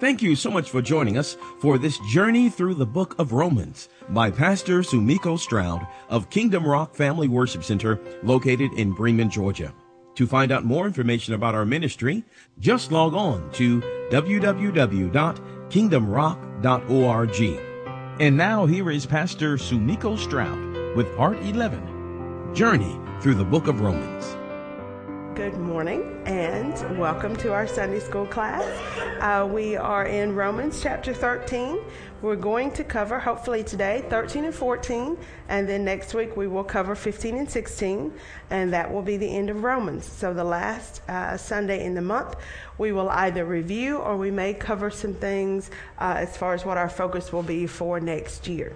Thank you so much for joining us for this journey through the book of Romans by Pastor Sumiko Stroud of Kingdom Rock Family Worship Center located in Bremen, Georgia. To find out more information about our ministry, just log on to www.kingdomrock.org. And now here is Pastor Sumiko Stroud with part 11, Journey through the book of Romans. Good morning and welcome to our Sunday school class. Uh, we are in Romans chapter 13. We're going to cover, hopefully today, 13 and 14, and then next week we will cover 15 and 16, and that will be the end of Romans. So the last uh, Sunday in the month, we will either review or we may cover some things uh, as far as what our focus will be for next year.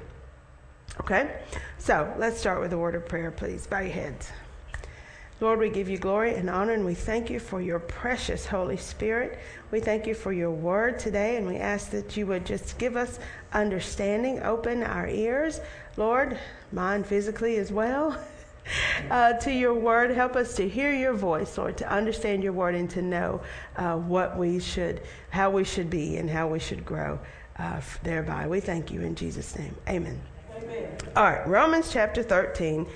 Okay? So let's start with a word of prayer, please. Bow your heads. Lord, we give you glory and honor, and we thank you for your precious Holy Spirit. We thank you for your word today, and we ask that you would just give us understanding, open our ears, Lord, mind physically as well. Uh, to your word. Help us to hear your voice, Lord, to understand your word and to know uh, what we should, how we should be, and how we should grow uh, thereby. We thank you in Jesus' name. Amen. Amen. All right, Romans chapter 13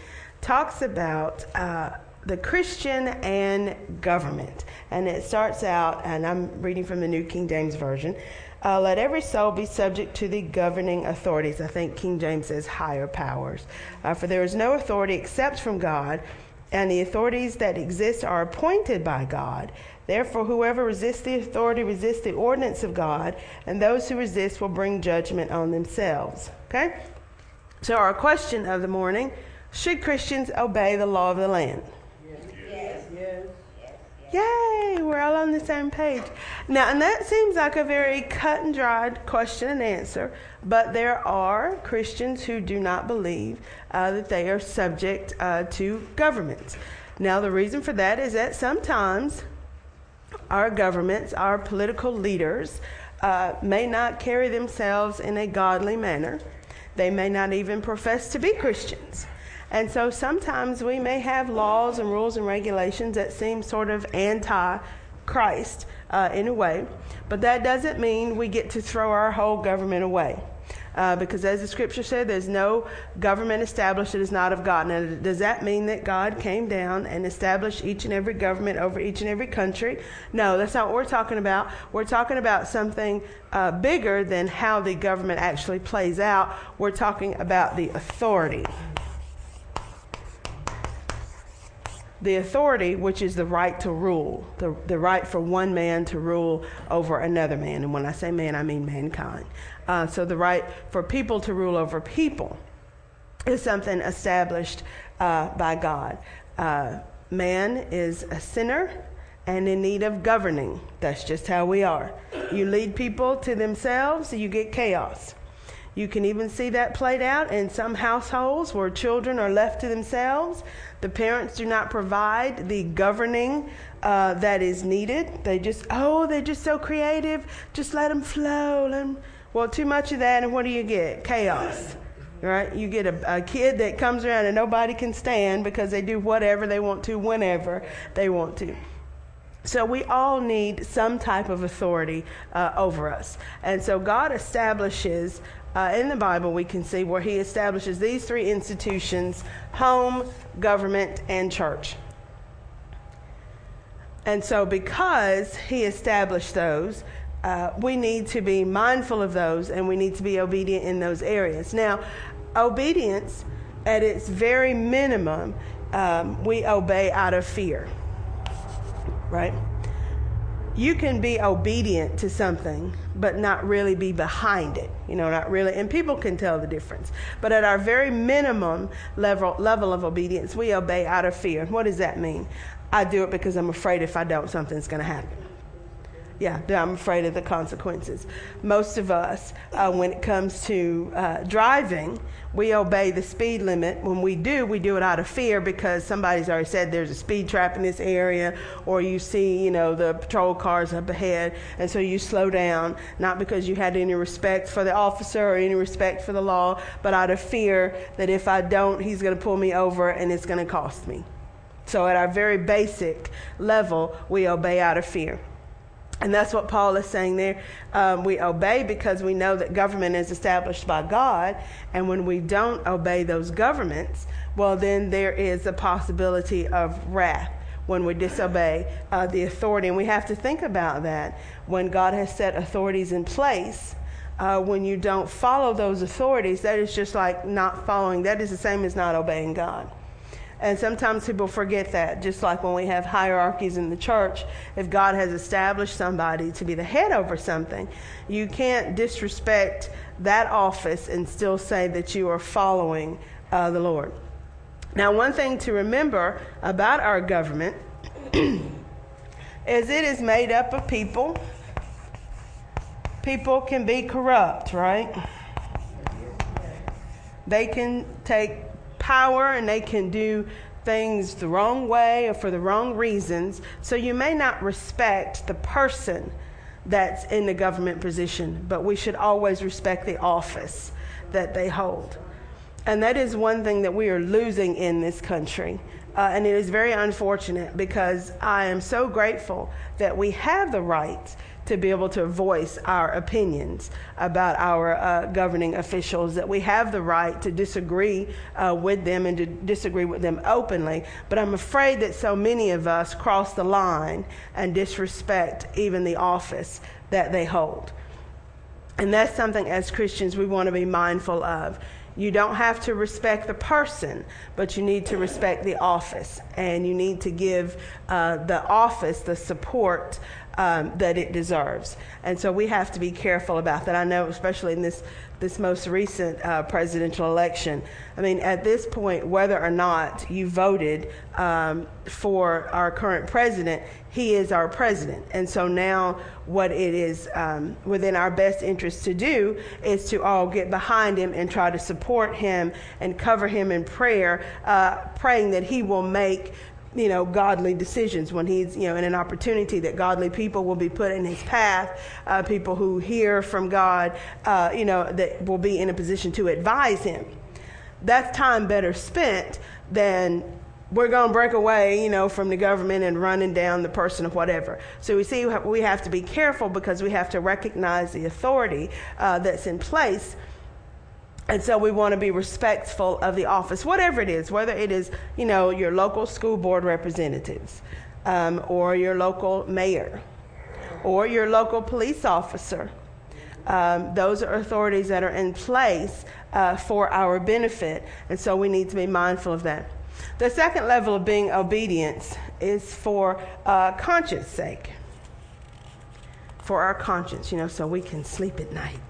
talks about uh, the Christian and government. And it starts out, and I'm reading from the New King James Version. Uh, let every soul be subject to the governing authorities. I think King James says higher powers. Uh, for there is no authority except from God, and the authorities that exist are appointed by God. Therefore, whoever resists the authority resists the ordinance of God, and those who resist will bring judgment on themselves. Okay? So, our question of the morning should Christians obey the law of the land? Yay, we're all on the same page. Now, and that seems like a very cut and dried question and answer, but there are Christians who do not believe uh, that they are subject uh, to governments. Now, the reason for that is that sometimes our governments, our political leaders, uh, may not carry themselves in a godly manner. They may not even profess to be Christians. And so sometimes we may have laws and rules and regulations that seem sort of anti Christ uh, in a way, but that doesn't mean we get to throw our whole government away. Uh, because as the scripture said, there's no government established that is not of God. Now, does that mean that God came down and established each and every government over each and every country? No, that's not what we're talking about. We're talking about something uh, bigger than how the government actually plays out. We're talking about the authority. The authority, which is the right to rule, the, the right for one man to rule over another man. And when I say man, I mean mankind. Uh, so the right for people to rule over people is something established uh, by God. Uh, man is a sinner and in need of governing. That's just how we are. You lead people to themselves, you get chaos. You can even see that played out in some households where children are left to themselves. The parents do not provide the governing uh, that is needed. They just, oh, they're just so creative. Just let them flow. Let them. Well, too much of that, and what do you get? Chaos. Right? You get a, a kid that comes around and nobody can stand because they do whatever they want to, whenever they want to. So we all need some type of authority uh, over us. And so God establishes uh, in the Bible, we can see where he establishes these three institutions home, government, and church. And so, because he established those, uh, we need to be mindful of those and we need to be obedient in those areas. Now, obedience, at its very minimum, um, we obey out of fear, right? You can be obedient to something but not really be behind it you know not really and people can tell the difference. But at our very minimum level level of obedience we obey out of fear. What does that mean? I do it because i'm afraid if i don't something's going to happen yeah, I'm afraid of the consequences. Most of us, uh, when it comes to uh, driving, we obey the speed limit. When we do, we do it out of fear because somebody's already said there's a speed trap in this area, or you see, you know, the patrol cars up ahead, and so you slow down, not because you had any respect for the officer or any respect for the law, but out of fear that if I don't, he's going to pull me over and it's going to cost me. So, at our very basic level, we obey out of fear. And that's what Paul is saying there. Um, we obey because we know that government is established by God. And when we don't obey those governments, well, then there is a possibility of wrath when we disobey uh, the authority. And we have to think about that. When God has set authorities in place, uh, when you don't follow those authorities, that is just like not following, that is the same as not obeying God. And sometimes people forget that, just like when we have hierarchies in the church, if God has established somebody to be the head over something, you can't disrespect that office and still say that you are following uh, the Lord. Now, one thing to remember about our government is it is made up of people. People can be corrupt, right? They can take power and they can do things the wrong way or for the wrong reasons. So you may not respect the person that's in the government position, but we should always respect the office that they hold. And that is one thing that we are losing in this country. Uh, and it is very unfortunate because I am so grateful that we have the right to be able to voice our opinions about our uh, governing officials, that we have the right to disagree uh, with them and to disagree with them openly. But I'm afraid that so many of us cross the line and disrespect even the office that they hold. And that's something as Christians we want to be mindful of. You don't have to respect the person, but you need to respect the office. And you need to give uh, the office the support um, that it deserves. And so we have to be careful about that. I know, especially in this, this most recent uh, presidential election. I mean, at this point, whether or not you voted um, for our current president, he is our president. And so now, what it is um, within our best interest to do is to all get behind him and try to support him and cover him in prayer, uh, praying that he will make you know, godly decisions when he's, you know, in an opportunity that godly people will be put in his path, uh, people who hear from God, uh, you know, that will be in a position to advise him. That's time better spent than we're going to break away, you know, from the government and running down the person or whatever. So we see we have to be careful because we have to recognize the authority uh, that's in place and so we want to be respectful of the office, whatever it is, whether it is, you know, your local school board representatives, um, or your local mayor, or your local police officer. Um, those are authorities that are in place uh, for our benefit, and so we need to be mindful of that. The second level of being obedience is for uh, conscience sake, for our conscience, you know, so we can sleep at night.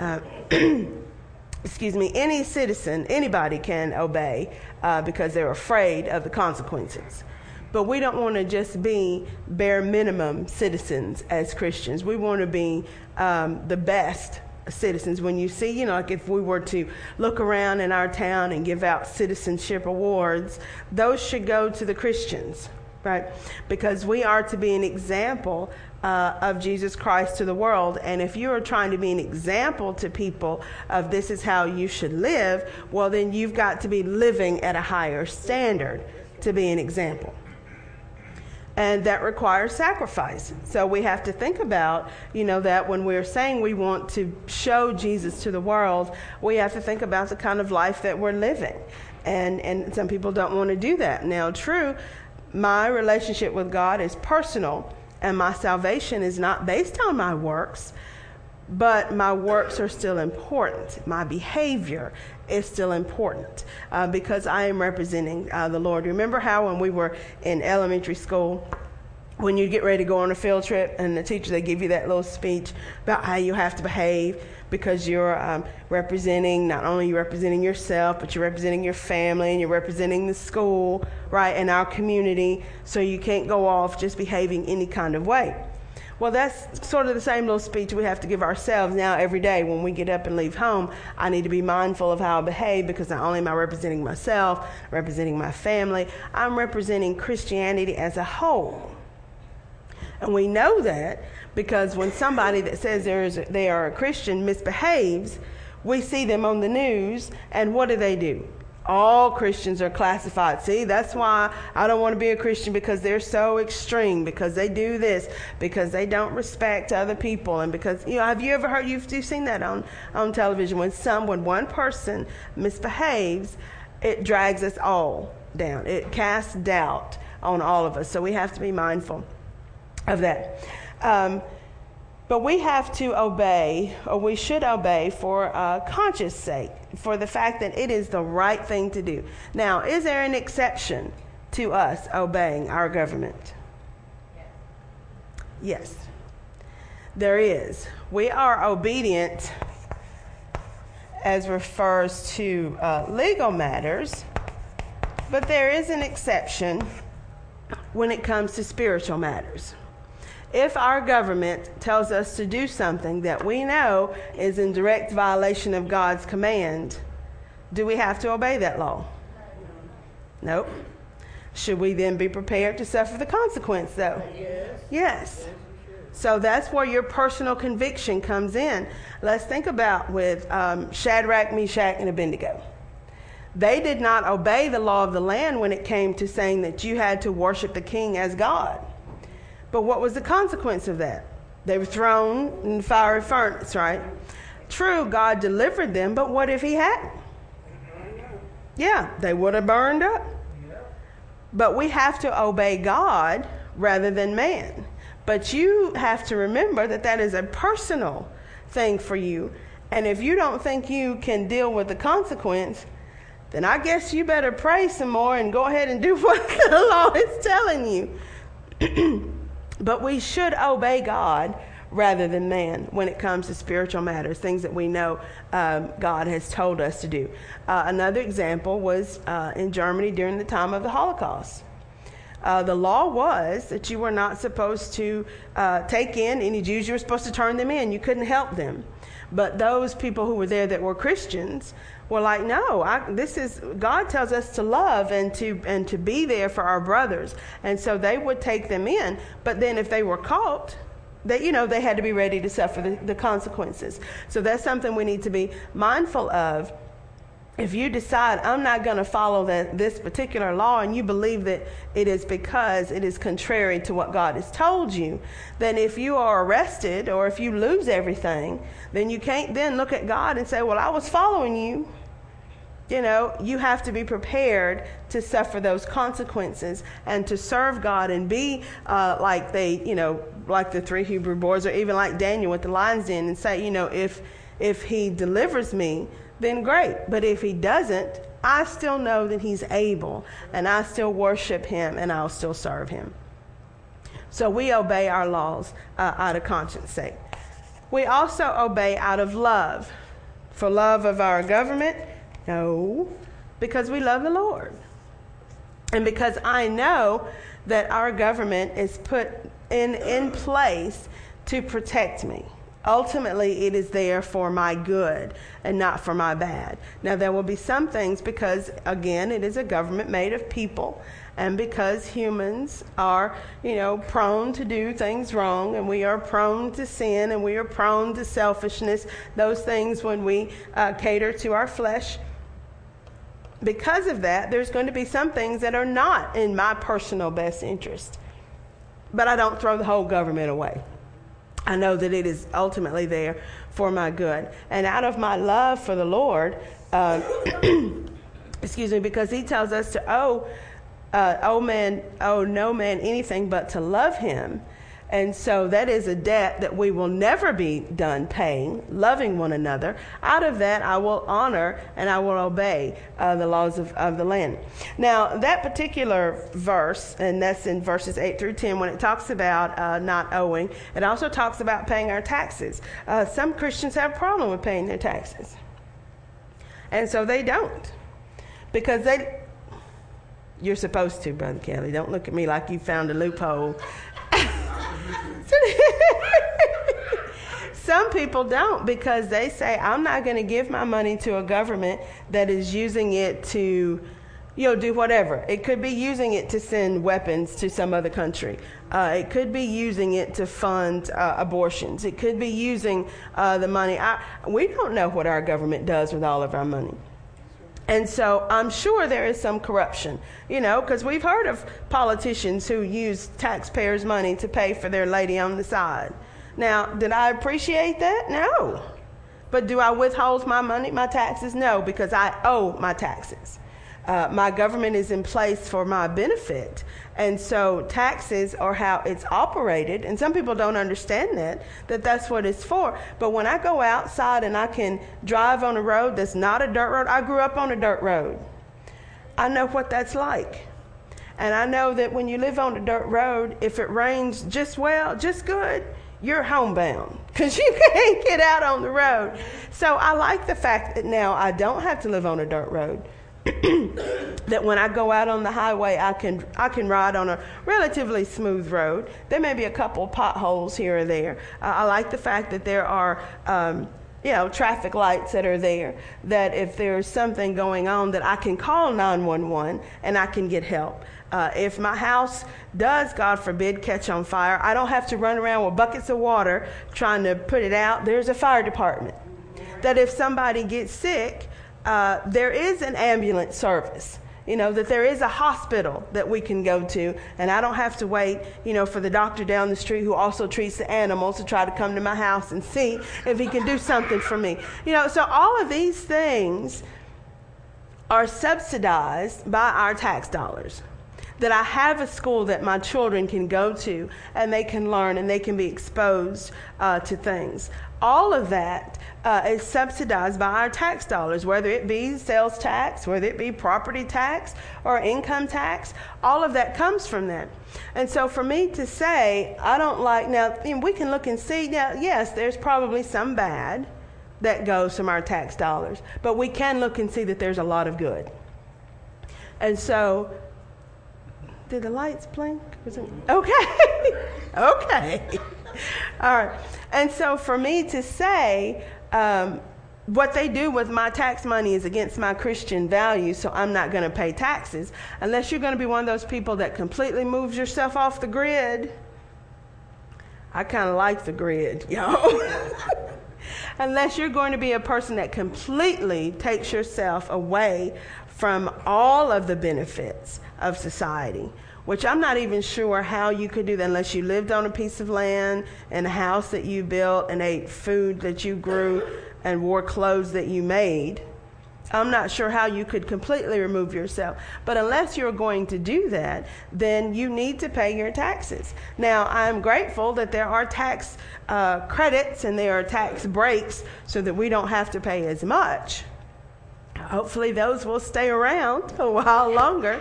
Uh, excuse me, any citizen, anybody can obey uh, because they're afraid of the consequences. But we don't want to just be bare minimum citizens as Christians. We want to be um, the best citizens. When you see, you know, like if we were to look around in our town and give out citizenship awards, those should go to the Christians, right? Because we are to be an example uh, of Jesus Christ to the world. And if you are trying to be an example to people of this is how you should live, well, then you've got to be living at a higher standard to be an example. And that requires sacrifice. So we have to think about, you know, that when we're saying we want to show Jesus to the world, we have to think about the kind of life that we're living. And, and some people don't want to do that. Now, true, my relationship with God is personal and my salvation is not based on my works, but my works are still important. My behavior is still important uh, because I am representing uh, the Lord. Remember how when we were in elementary school, when you get ready to go on a field trip and the teacher they give you that little speech about how you have to behave because you're um, representing not only you're representing yourself but you're representing your family and you're representing the school right and our community so you can't go off just behaving any kind of way well that's sort of the same little speech we have to give ourselves now every day when we get up and leave home i need to be mindful of how i behave because not only am i representing myself representing my family i'm representing christianity as a whole and we know that because when somebody that says they are a Christian misbehaves, we see them on the news, and what do they do? All Christians are classified. See, that's why I don't want to be a Christian because they're so extreme, because they do this, because they don't respect other people, and because you know. Have you ever heard? You've, you've seen that on on television when some when one person misbehaves, it drags us all down. It casts doubt on all of us. So we have to be mindful of that. Um, but we have to obey, or we should obey for a conscious sake, for the fact that it is the right thing to do. Now, is there an exception to us obeying our government? Yes, there is. We are obedient as refers to uh, legal matters, but there is an exception when it comes to spiritual matters if our government tells us to do something that we know is in direct violation of God's command, do we have to obey that law? Nope. Should we then be prepared to suffer the consequence, though? Yes. Yes. So that's where your personal conviction comes in. Let's think about with um, Shadrach, Meshach, and Abednego. They did not obey the law of the land when it came to saying that you had to worship the king as God. But what was the consequence of that? They were thrown in the fiery furnace, right? True, God delivered them, but what if He hadn't? Yeah, they would have burned up. But we have to obey God rather than man. But you have to remember that that is a personal thing for you. And if you don't think you can deal with the consequence, then I guess you better pray some more and go ahead and do what the law is telling you. But we should obey God rather than man when it comes to spiritual matters, things that we know um, God has told us to do. Uh, another example was uh, in Germany during the time of the Holocaust. Uh, the law was that you were not supposed to uh, take in any Jews, you were supposed to turn them in. You couldn't help them. But those people who were there that were Christians were like, no, I, this is God tells us to love and to and to be there for our brothers, and so they would take them in. But then if they were caught, they you know they had to be ready to suffer the, the consequences. So that's something we need to be mindful of if you decide I'm not going to follow that, this particular law and you believe that it is because it is contrary to what God has told you, then if you are arrested or if you lose everything, then you can't then look at God and say, Well, I was following you. You know, you have to be prepared to suffer those consequences and to serve God and be uh, like they, you know, like the three Hebrew boys or even like Daniel with the lions den and say, you know, if if he delivers me, then great. But if he doesn't, I still know that he's able and I still worship him and I'll still serve him. So we obey our laws uh, out of conscience sake. We also obey out of love. For love of our government? No, because we love the Lord. And because I know that our government is put in, in place to protect me. Ultimately, it is there for my good and not for my bad. Now, there will be some things because, again, it is a government made of people, and because humans are, you know, prone to do things wrong, and we are prone to sin, and we are prone to selfishness, those things when we uh, cater to our flesh. Because of that, there's going to be some things that are not in my personal best interest. But I don't throw the whole government away. I know that it is ultimately there for my good. And out of my love for the Lord, uh, excuse me, because He tells us to owe, uh, owe man, owe no man anything but to love Him. And so that is a debt that we will never be done paying, loving one another. Out of that, I will honor and I will obey uh, the laws of, of the land. Now, that particular verse, and that's in verses 8 through 10, when it talks about uh, not owing, it also talks about paying our taxes. Uh, some Christians have a problem with paying their taxes. And so they don't. Because they, you're supposed to, Brother Kelly. Don't look at me like you found a loophole Some people don't because they say, I'm not going to give my money to a government that is using it to, you know, do whatever. It could be using it to send weapons to some other country. Uh, it could be using it to fund uh, abortions. It could be using uh, the money. I, we don't know what our government does with all of our money. And so I'm sure there is some corruption, you know, because we've heard of politicians who use taxpayers' money to pay for their lady on the side. Now, did I appreciate that? No. But do I withhold my money, my taxes? No, because I owe my taxes. Uh, my government is in place for my benefit. And so taxes are how it's operated. And some people don't understand that, that that's what it's for. But when I go outside and I can drive on a road that's not a dirt road, I grew up on a dirt road. I know what that's like. And I know that when you live on a dirt road, if it rains just well, just good, you're homebound because you can't get out on the road. So I like the fact that now I don't have to live on a dirt road. that when I go out on the highway, I can I can ride on a relatively smooth road. There may be a couple potholes here or there. Uh, I like the fact that there are. Um, you know, traffic lights that are there, that if there's something going on, that I can call 911 and I can get help. Uh, if my house does, God forbid, catch on fire, I don't have to run around with buckets of water trying to put it out. There's a fire department. That if somebody gets sick, uh, there is an ambulance service. You know, that there is a hospital that we can go to, and I don't have to wait, you know, for the doctor down the street who also treats the animals to try to come to my house and see if he can do something for me. You know, so all of these things are subsidized by our tax dollars that I have a school that my children can go to and they can learn and they can be exposed uh, to things. All of that uh, is subsidized by our tax dollars, whether it be sales tax, whether it be property tax or income tax. All of that comes from that. And so for me to say, I don't like, now we can look and see, now, yes, there's probably some bad that goes from our tax dollars, but we can look and see that there's a lot of good. And so did the lights blink? Okay. okay. All right. And so for me to say, um, what they do with my tax money is against my Christian values, so I'm not going to pay taxes. Unless you're going to be one of those people that completely moves yourself off the grid. I kind of like the grid, yo. Unless you're going to be a person that completely takes yourself away from all of the benefits of society which I'm not even sure how you could do that unless you lived on a piece of land and a house that you built and ate food that you grew and wore clothes that you made. I'm not sure how you could completely remove yourself. But unless you're going to do that, then you need to pay your taxes. Now, I'm grateful that there are tax uh, credits and there are tax breaks so that we don't have to pay as much. Hopefully, those will stay around a while longer.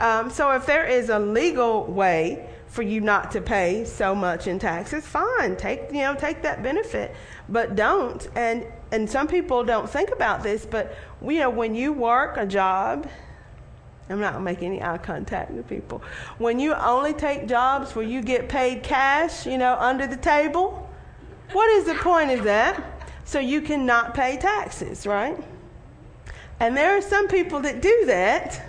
Um, so if there is a legal way for you not to pay so much in taxes, fine. Take you know take that benefit, but don't. And and some people don't think about this, but you know when you work a job. I'm not making any eye contact with people. When you only take jobs where you get paid cash, you know, under the table, what is the point of that? So you cannot pay taxes, right? And there are some people that do that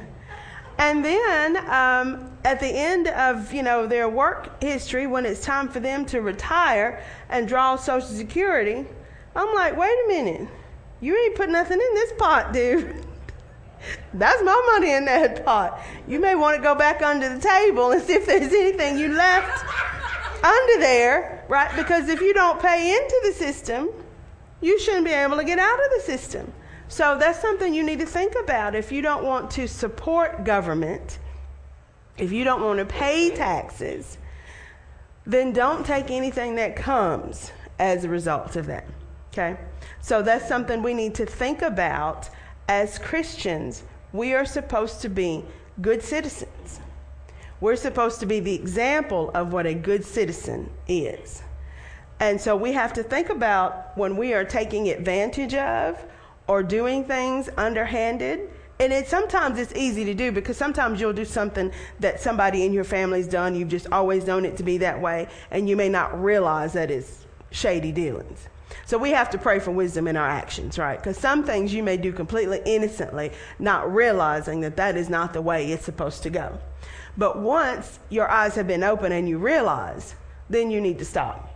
and then um, at the end of you know their work history, when it's time for them to retire and draw Social Security, I'm like, wait a minute, you ain't put nothing in this pot, dude. That's my money in that pot. You may want to go back under the table and see if there's anything you left under there, right? Because if you don't pay into the system, you shouldn't be able to get out of the system. So that's something you need to think about. If you don't want to support government, if you don't want to pay taxes, then don't take anything that comes as a result of that. Okay? So that's something we need to think about as Christians. We are supposed to be good citizens. We're supposed to be the example of what a good citizen is. And so we have to think about when we are taking advantage of or doing things underhanded. And it sometimes it's easy to do because sometimes you'll do something that somebody in your family's done. You've just always known it to be that way, and you may not realize that it's shady dealings. So we have to pray for wisdom in our actions, right? Because some things you may do completely innocently, not realizing that that is not the way it's supposed to go. But once your eyes have been open and you realize, then you need to stop.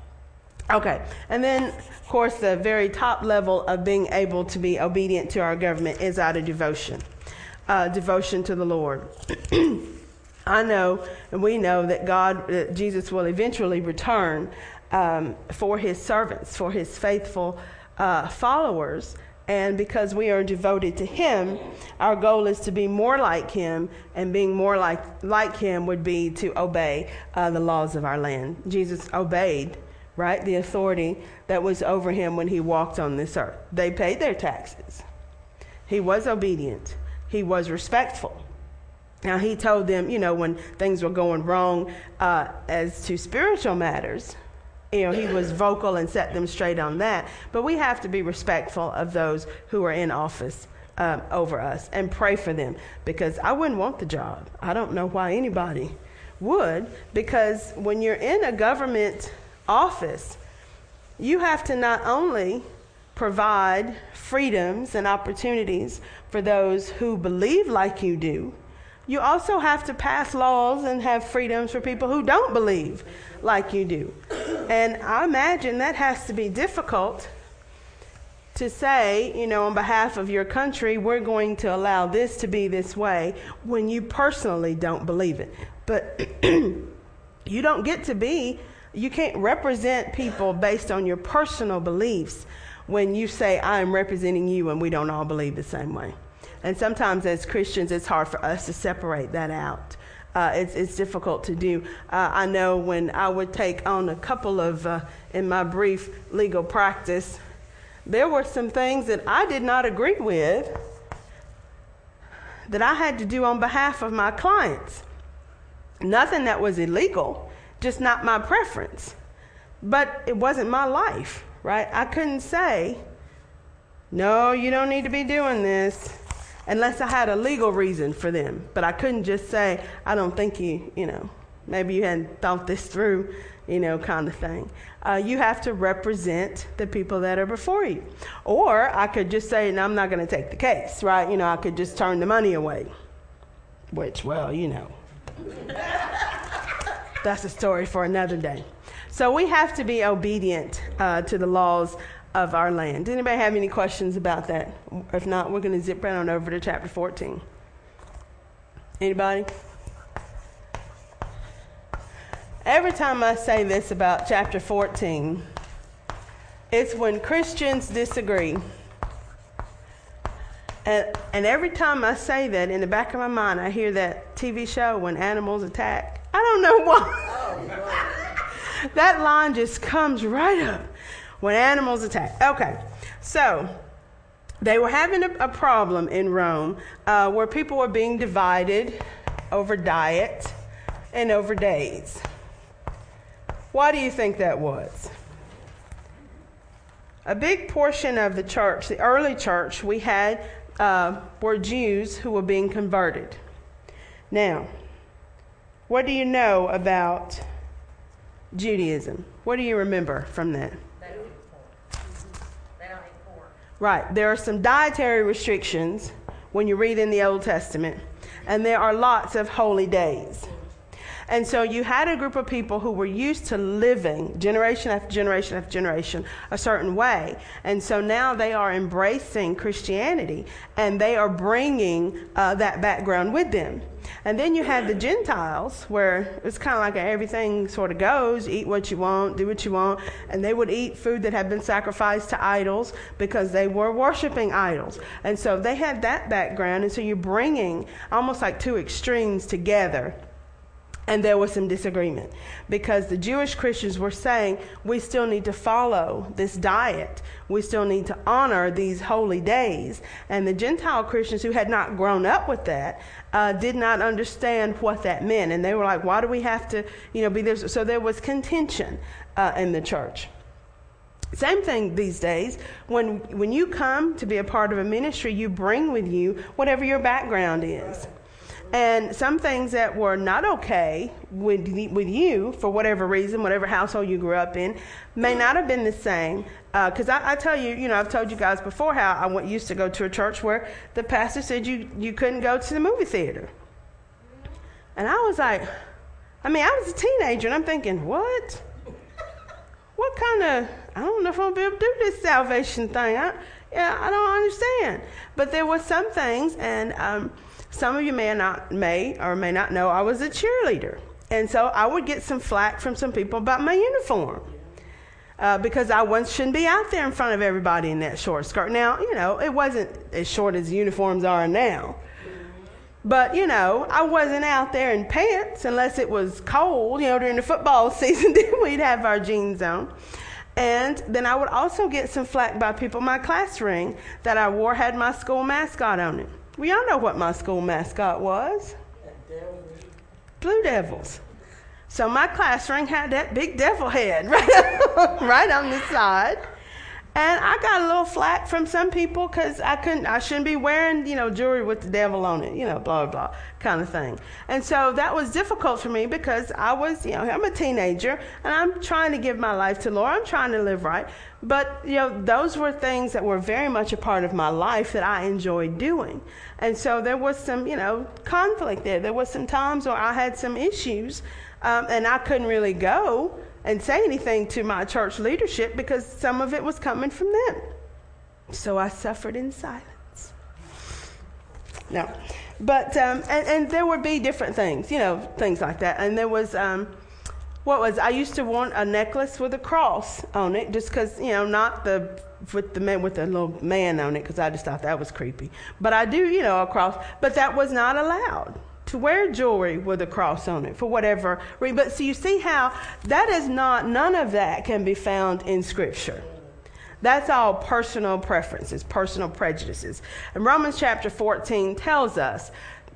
Okay, and then, of course, the very top level of being able to be obedient to our government is out of devotion, uh, devotion to the Lord. I know, and we know that God, that Jesus will eventually return um, for His servants, for His faithful uh, followers. And because we are devoted to Him, our goal is to be more like Him, and being more like, like Him would be to obey uh, the laws of our land. Jesus obeyed right? The authority that was over him when he walked on this earth. They paid their taxes. He was obedient. He was respectful. Now, he told them, you know, when things were going wrong uh, as to spiritual matters, you know, he was vocal and set them straight on that. But we have to be respectful of those who are in office um, over us and pray for them because I wouldn't want the job. I don't know why anybody would because when you're in a government office, you have to not only provide freedoms and opportunities for those who believe like you do, you also have to pass laws and have freedoms for people who don't believe like you do. And I imagine that has to be difficult to say, you know, on behalf of your country, we're going to allow this to be this way when you personally don't believe it. But you don't get to be you can't represent people based on your personal beliefs when you say, I am representing you, and we don't all believe the same way. And sometimes as Christians, it's hard for us to separate that out. Uh, it's, it's difficult to do. Uh, I know when I would take on a couple of, uh, in my brief legal practice, there were some things that I did not agree with that I had to do on behalf of my clients. Nothing that was illegal, just not my preference. But it wasn't my life, right? I couldn't say, no, you don't need to be doing this unless I had a legal reason for them. But I couldn't just say, I don't think you, you know, maybe you hadn't thought this through, you know, kind of thing. Uh, you have to represent the people that are before you. Or I could just say, no, I'm not going to take the case, right? You know, I could just turn the money away, which, well, you know. That's a story for another day. So we have to be obedient uh, to the laws of our land. Does anybody have any questions about that? If not, we're going to zip right on over to chapter 14. Anybody? Every time I say this about chapter 14, it's when Christians disagree. And, and every time I say that, in the back of my mind, I hear that TV show when animals attack. I don't know why. that line just comes right up when animals attack. Okay, so they were having a, a problem in Rome uh, where people were being divided over diet and over days. Why do you think that was? A big portion of the church, the early church, we had uh, were Jews who were being converted. Now, what do you know about Judaism? What do you remember from that? Right. There are some dietary restrictions when you read in the Old Testament, and there are lots of holy days. And so you had a group of people who were used to living generation after generation after generation a certain way. And so now they are embracing Christianity and they are bringing uh, that background with them. And then you had the Gentiles, where it's kind of like everything sort of goes eat what you want, do what you want. And they would eat food that had been sacrificed to idols because they were worshiping idols. And so they had that background. And so you're bringing almost like two extremes together and there was some disagreement because the Jewish Christians were saying we still need to follow this diet. We still need to honor these holy days. And the Gentile Christians who had not grown up with that uh, did not understand what that meant. And they were like, why do we have to, you know, be there? So there was contention uh, in the church. Same thing these days. When, when you come to be a part of a ministry, you bring with you whatever your background is. And some things that were not okay with, with you, for whatever reason, whatever household you grew up in, may not have been the same. Because uh, I, I, tell you, you know, I've told you guys before how I went, used to go to a church where the pastor said you, you couldn't go to the movie theater. And I was like, I mean, I was a teenager and I'm thinking, what? What kind of, I don't know if I'm to be able to do this salvation thing. I, yeah, I don't understand. But there were some things, and um, some of you may not may or may not know I was a cheerleader, and so I would get some flack from some people about my uniform. Uh, because I once shouldn't be out there in front of everybody in that short skirt. Now, you know, it wasn't as short as uniforms are now. But, you know, I wasn't out there in pants unless it was cold. You know, during the football season, then we'd have our jeans on. And then I would also get some flack by people. My class ring that I wore had my school mascot on it. We all know what my school mascot was Blue Devils. So my class ring had that big devil head right, right on the side. And I got a little flack from some people because I couldn't, I shouldn't be wearing, you know, jewelry with the devil on it, you know, blah, blah, blah, kind of thing. And so that was difficult for me because I was, you know, I'm a teenager and I'm trying to give my life to Lord. I'm trying to live right. But, you know, those were things that were very much a part of my life that I enjoyed doing. And so there was some, you know, conflict there. There was some times where I had some issues um, and I couldn't really go and say anything to my church leadership because some of it was coming from them. So I suffered in silence. No, but um, and, and there would be different things, you know, things like that. And there was um, what was I used to want a necklace with a cross on it, just because you know, not the with the man with the little man on it, because I just thought that was creepy. But I do, you know, a cross. But that was not allowed to wear jewelry with a cross on it for whatever reason. But so you see how that is not, none of that can be found in Scripture. That's all personal preferences, personal prejudices. And Romans chapter 14 tells us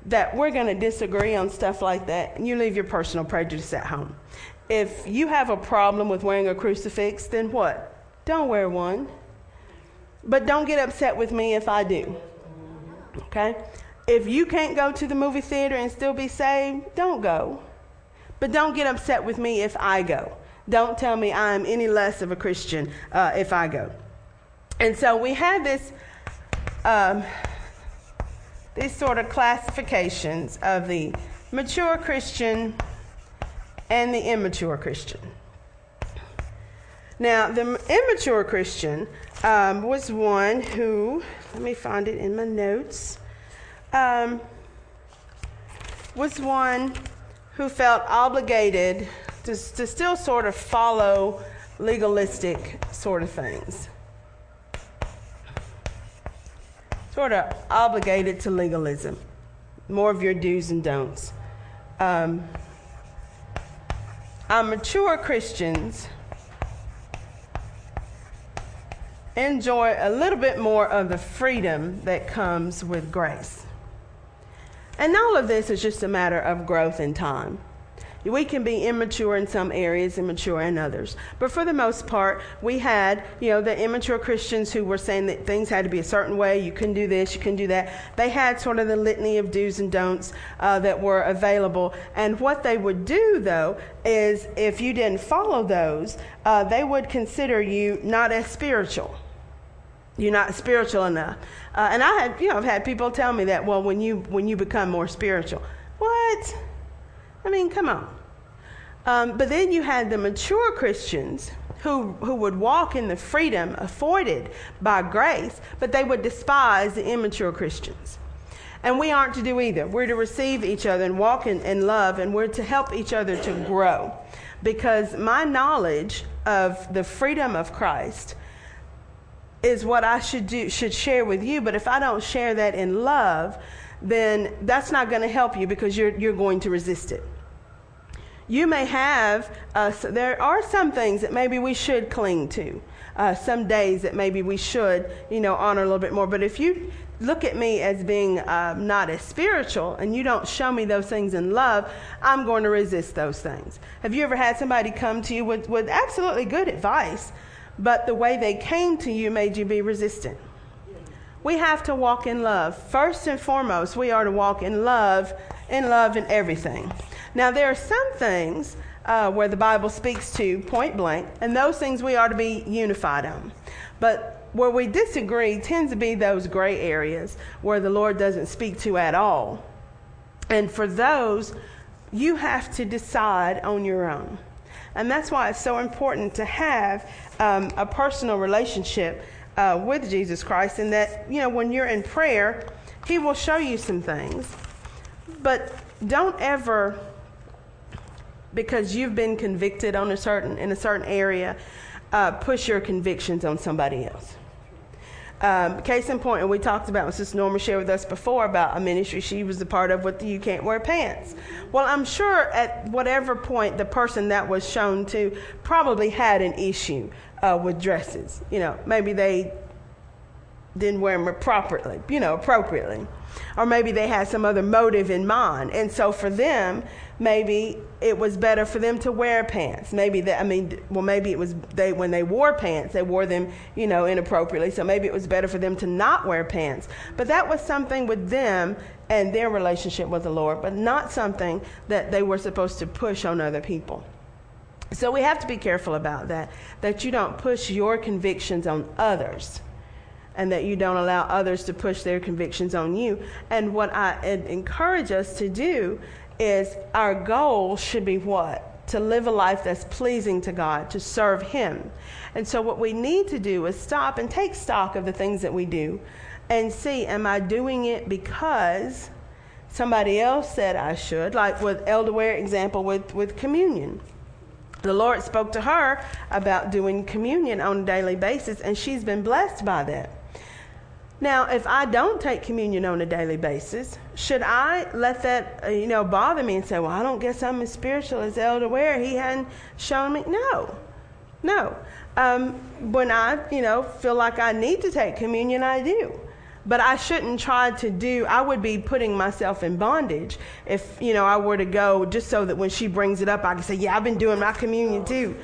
that we're going to disagree on stuff like that, and you leave your personal prejudice at home. If you have a problem with wearing a crucifix, then what? Don't wear one. But don't get upset with me if I do. Okay? If you can't go to the movie theater and still be saved, don't go. But don't get upset with me if I go. Don't tell me I'm any less of a Christian uh, if I go. And so we have this, um, these sort of classifications of the mature Christian and the immature Christian. Now, the immature Christian um, was one who, let me find it in my notes um, was one who felt obligated to, to still sort of follow legalistic sort of things. Sort of obligated to legalism, more of your do's and don'ts. Um, our mature Christians enjoy a little bit more of the freedom that comes with grace. And all of this is just a matter of growth and time. We can be immature in some areas, immature in others. But for the most part, we had, you know, the immature Christians who were saying that things had to be a certain way. You couldn't do this, you couldn't do that. They had sort of the litany of do's and don'ts uh, that were available. And what they would do, though, is if you didn't follow those, uh, they would consider you not as spiritual. You're not spiritual enough. Uh, and I had, you know, I've had people tell me that, well, when you, when you become more spiritual. What? I mean, come on. Um, but then you had the mature Christians who, who would walk in the freedom afforded by grace, but they would despise the immature Christians. And we aren't to do either. We're to receive each other and walk in, in love, and we're to help each other to grow. Because my knowledge of the freedom of Christ is what I should do should share with you. But if I don't share that in love, then that's not going to help you because you're you're going to resist it. You may have uh, so there are some things that maybe we should cling to. Uh, some days that maybe we should, you know, honor a little bit more. But if you look at me as being uh, not as spiritual and you don't show me those things in love, I'm going to resist those things. Have you ever had somebody come to you with, with absolutely good advice, but the way they came to you made you be resistant. We have to walk in love. First and foremost, we are to walk in love, in love in everything. Now, there are some things uh, where the Bible speaks to point blank, and those things we are to be unified on. But where we disagree tends to be those gray areas where the Lord doesn't speak to at all. And for those, you have to decide on your own. And that's why it's so important to have um, a personal relationship uh, with Jesus Christ, and that, you know, when you're in prayer, He will show you some things. But don't ever, because you've been convicted on a certain, in a certain area, uh, push your convictions on somebody else. Um, case in point, and we talked about, Sister Norma shared with us before about a ministry she was a part of with the You Can't Wear Pants. Well, I'm sure at whatever point the person that was shown to probably had an issue uh, with dresses. You know, maybe they didn't wear them properly, you know, appropriately. Or maybe they had some other motive in mind. And so for them, maybe it was better for them to wear pants. Maybe that I mean, well, maybe it was they when they wore pants, they wore them, you know, inappropriately. So maybe it was better for them to not wear pants. But that was something with them and their relationship with the Lord, but not something that they were supposed to push on other people. So we have to be careful about that, that you don't push your convictions on others and that you don't allow others to push their convictions on you. And what I encourage us to do is our goal should be what? To live a life that's pleasing to God, to serve Him. And so, what we need to do is stop and take stock of the things that we do and see, am I doing it because somebody else said I should? Like with Elder Ware example with, with communion. The Lord spoke to her about doing communion on a daily basis, and she's been blessed by that. Now, if I don't take communion on a daily basis, should I let that, uh, you know, bother me and say, well, I don't guess I'm as spiritual as Elder Ware. He hadn't shown me. No, no. Um, when I, you know, feel like I need to take communion, I do. But I shouldn't try to do, I would be putting myself in bondage if, you know, I were to go just so that when she brings it up, I can say, yeah, I've been doing my communion too.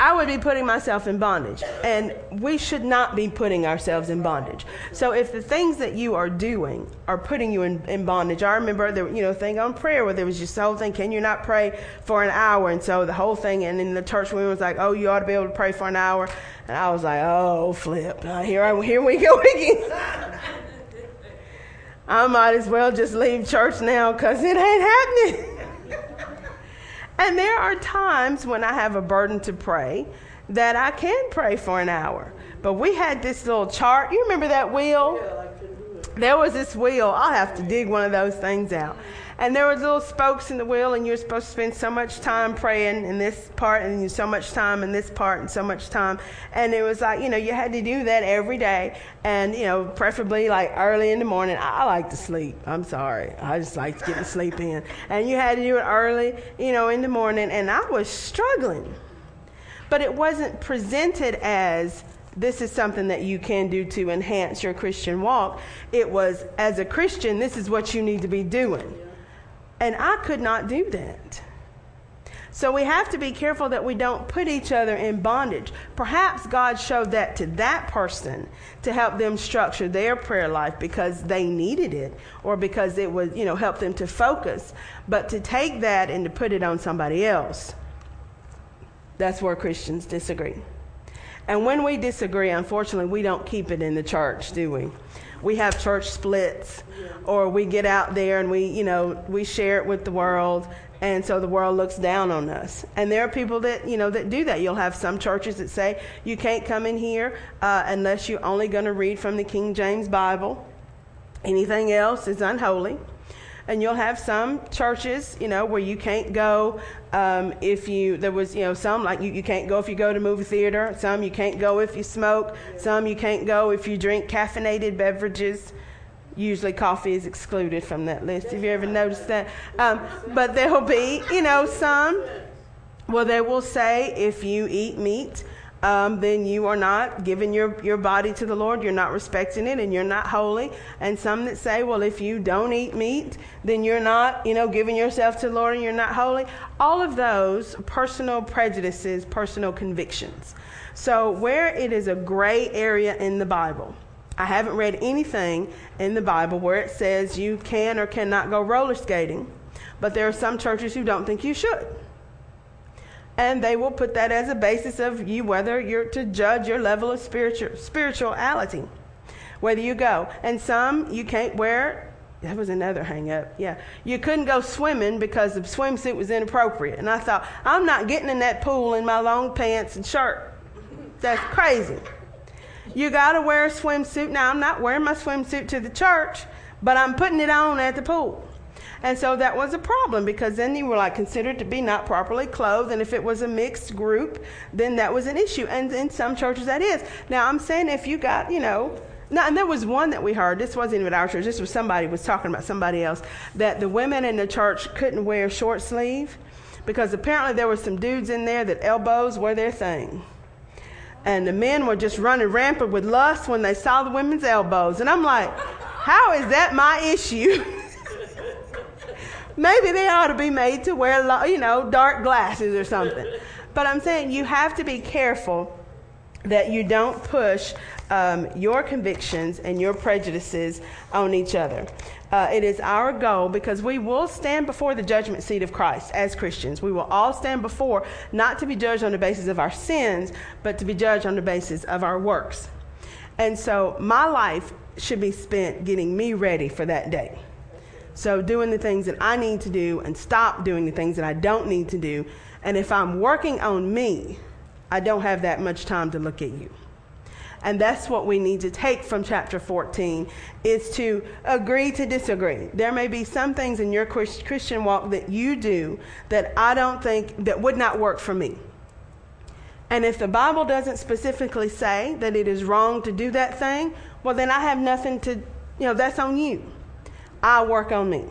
I would be putting myself in bondage. And we should not be putting ourselves in bondage. So if the things that you are doing are putting you in, in bondage, I remember the you know thing on prayer where there was just the whole thing, can you not pray for an hour? And so the whole thing, and then the church women was like, oh, you ought to be able to pray for an hour. And I was like, oh, flip. Here, I, here we go again. I might as well just leave church now because it ain't happening. And there are times when I have a burden to pray that I can pray for an hour. But we had this little chart. You remember that wheel? There was this wheel. I'll have to dig one of those things out. And there was little spokes in the wheel, and you're supposed to spend so much time praying in this part, and so much time in this part, and so much time. And it was like, you know, you had to do that every day, and you know, preferably like early in the morning. I, like to sleep. I'm sorry, I just like to get to sleep in. And you had to do it early, you know, in the morning, and I was struggling. But it wasn't presented as this is something that you can do to enhance your Christian walk. It was, as a Christian, this is what you need to be doing. And I could not do that. So we have to be careful that we don't put each other in bondage. Perhaps God showed that to that person to help them structure their prayer life because they needed it or because it would, you know, help them to focus. But to take that and to put it on somebody else, that's where Christians disagree. And when we disagree, unfortunately, we don't keep it in the church, do we? We have church splits or we get out there and we, you know, we share it with the world and so the world looks down on us. And there are people that, you know, that do that. You'll have some churches that say you can't come in here uh, unless you're only going to read from the King James Bible. Anything else is unholy and you'll have some churches, you know, where you can't go um, if you, there was, you know, some like you, you can't go if you go to movie theater, some you can't go if you smoke, some you can't go if you drink caffeinated beverages. Usually coffee is excluded from that list. Have you ever noticed that? Um, but there'll be, you know, some, well, they will say if you eat meat, um, then you are not giving your, your body to the Lord. You're not respecting it and you're not holy. And some that say, well, if you don't eat meat, then you're not, you know, giving yourself to the Lord and you're not holy. All of those personal prejudices, personal convictions. So, where it is a gray area in the Bible, I haven't read anything in the Bible where it says you can or cannot go roller skating, but there are some churches who don't think you should and they will put that as a basis of you whether you're to judge your level of spiritual spirituality whether you go and some you can't wear that was another hang up. Yeah. You couldn't go swimming because the swimsuit was inappropriate. And I thought, I'm not getting in that pool in my long pants and shirt. That's crazy. You got to wear a swimsuit. Now, I'm not wearing my swimsuit to the church, but I'm putting it on at the pool. And so that was a problem because then you were like considered to be not properly clothed. And if it was a mixed group, then that was an issue. And in some churches, that is. Now, I'm saying if you got, you know, now, and there was one that we heard. This wasn't even our church. This was somebody was talking about somebody else that the women in the church couldn't wear short sleeve because apparently there were some dudes in there that elbows were their thing. And the men were just running rampant with lust when they saw the women's elbows. And I'm like, how is that my issue? Maybe they ought to be made to wear, you know, dark glasses or something. But I'm saying you have to be careful that you don't push um, your convictions and your prejudices on each other. Uh, it is our goal because we will stand before the judgment seat of Christ as Christians. We will all stand before, not to be judged on the basis of our sins, but to be judged on the basis of our works. And so my life should be spent getting me ready for that day. So, doing the things that I need to do and stop doing the things that I don't need to do. And if I'm working on me, I don't have that much time to look at you. And that's what we need to take from chapter 14 is to agree to disagree. There may be some things in your Christian walk that you do that I don't think that would not work for me. And if the Bible doesn't specifically say that it is wrong to do that thing, well then I have nothing to, you know, that's on you. I work on me.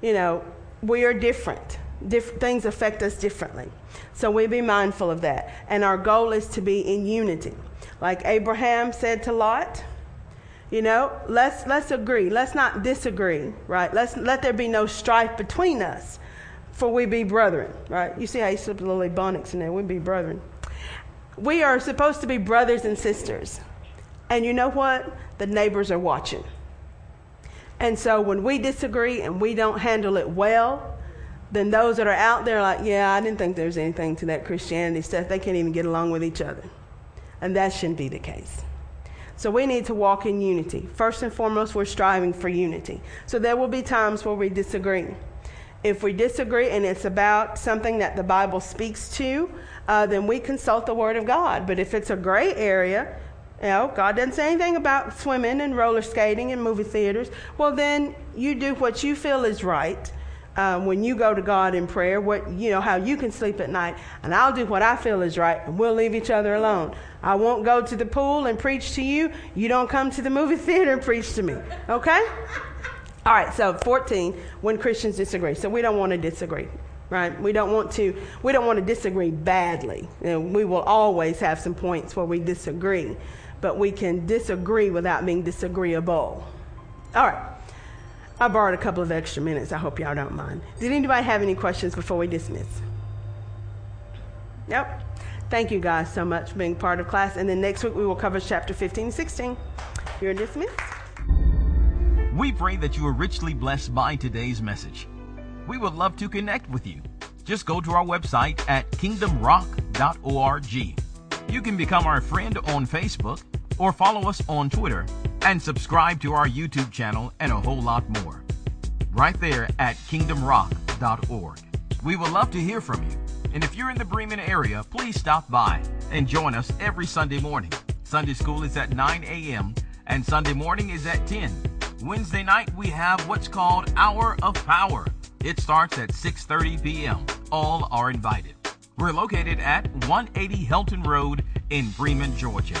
You know, we are different. Dif- things affect us differently. So we be mindful of that. And our goal is to be in unity. Like Abraham said to Lot, you know, let's let's agree. Let's not disagree, right? Let's let there be no strife between us, for we be brethren, right? You see how you slip a little ebonics in there. We be brethren. We are supposed to be brothers and sisters. And you know what? The neighbors are watching. And so when we disagree and we don't handle it well, then those that are out there like, yeah, I didn't think there was anything to that Christianity stuff. They can't even get along with each other. And that shouldn't be the case. So we need to walk in unity. First and foremost, we're striving for unity. So there will be times where we disagree. If we disagree and it's about something that the Bible speaks to, uh, then we consult the Word of God. But if it's a gray area, you know, God doesn't say anything about swimming and roller skating and movie theaters. Well, then you do what you feel is right. Um, when you go to God in prayer, what you know how you can sleep at night, and I'll do what I feel is right, and we'll leave each other alone. I won't go to the pool and preach to you. You don't come to the movie theater and preach to me. Okay? All right. So 14, when Christians disagree. So we don't want to disagree right? We don't want to we don't want to disagree badly. You know, we will always have some points where we disagree but we can disagree without being disagreeable. All right. I borrowed a couple of extra minutes. I hope y'all don't mind. Did anybody have any questions before we dismiss? Nope. Thank you guys so much for being part of class. And then next week we will cover chapter 15 and 16. You're dismissed. We pray that you are richly blessed by today's message. We would love to connect with you. Just go to our website at kingdomrock.org. You can become our friend on Facebook or follow us on Twitter and subscribe to our YouTube channel and a whole lot more. Right there at kingdomrock.org. We would love to hear from you. And if you're in the Bremen area, please stop by and join us every Sunday morning. Sunday school is at 9 a.m. and Sunday morning is at 10. Wednesday night we have what's called Hour of Power. It starts at 6:30 p.m. All are invited. We're located at 180 Helton Road in Bremen, Georgia.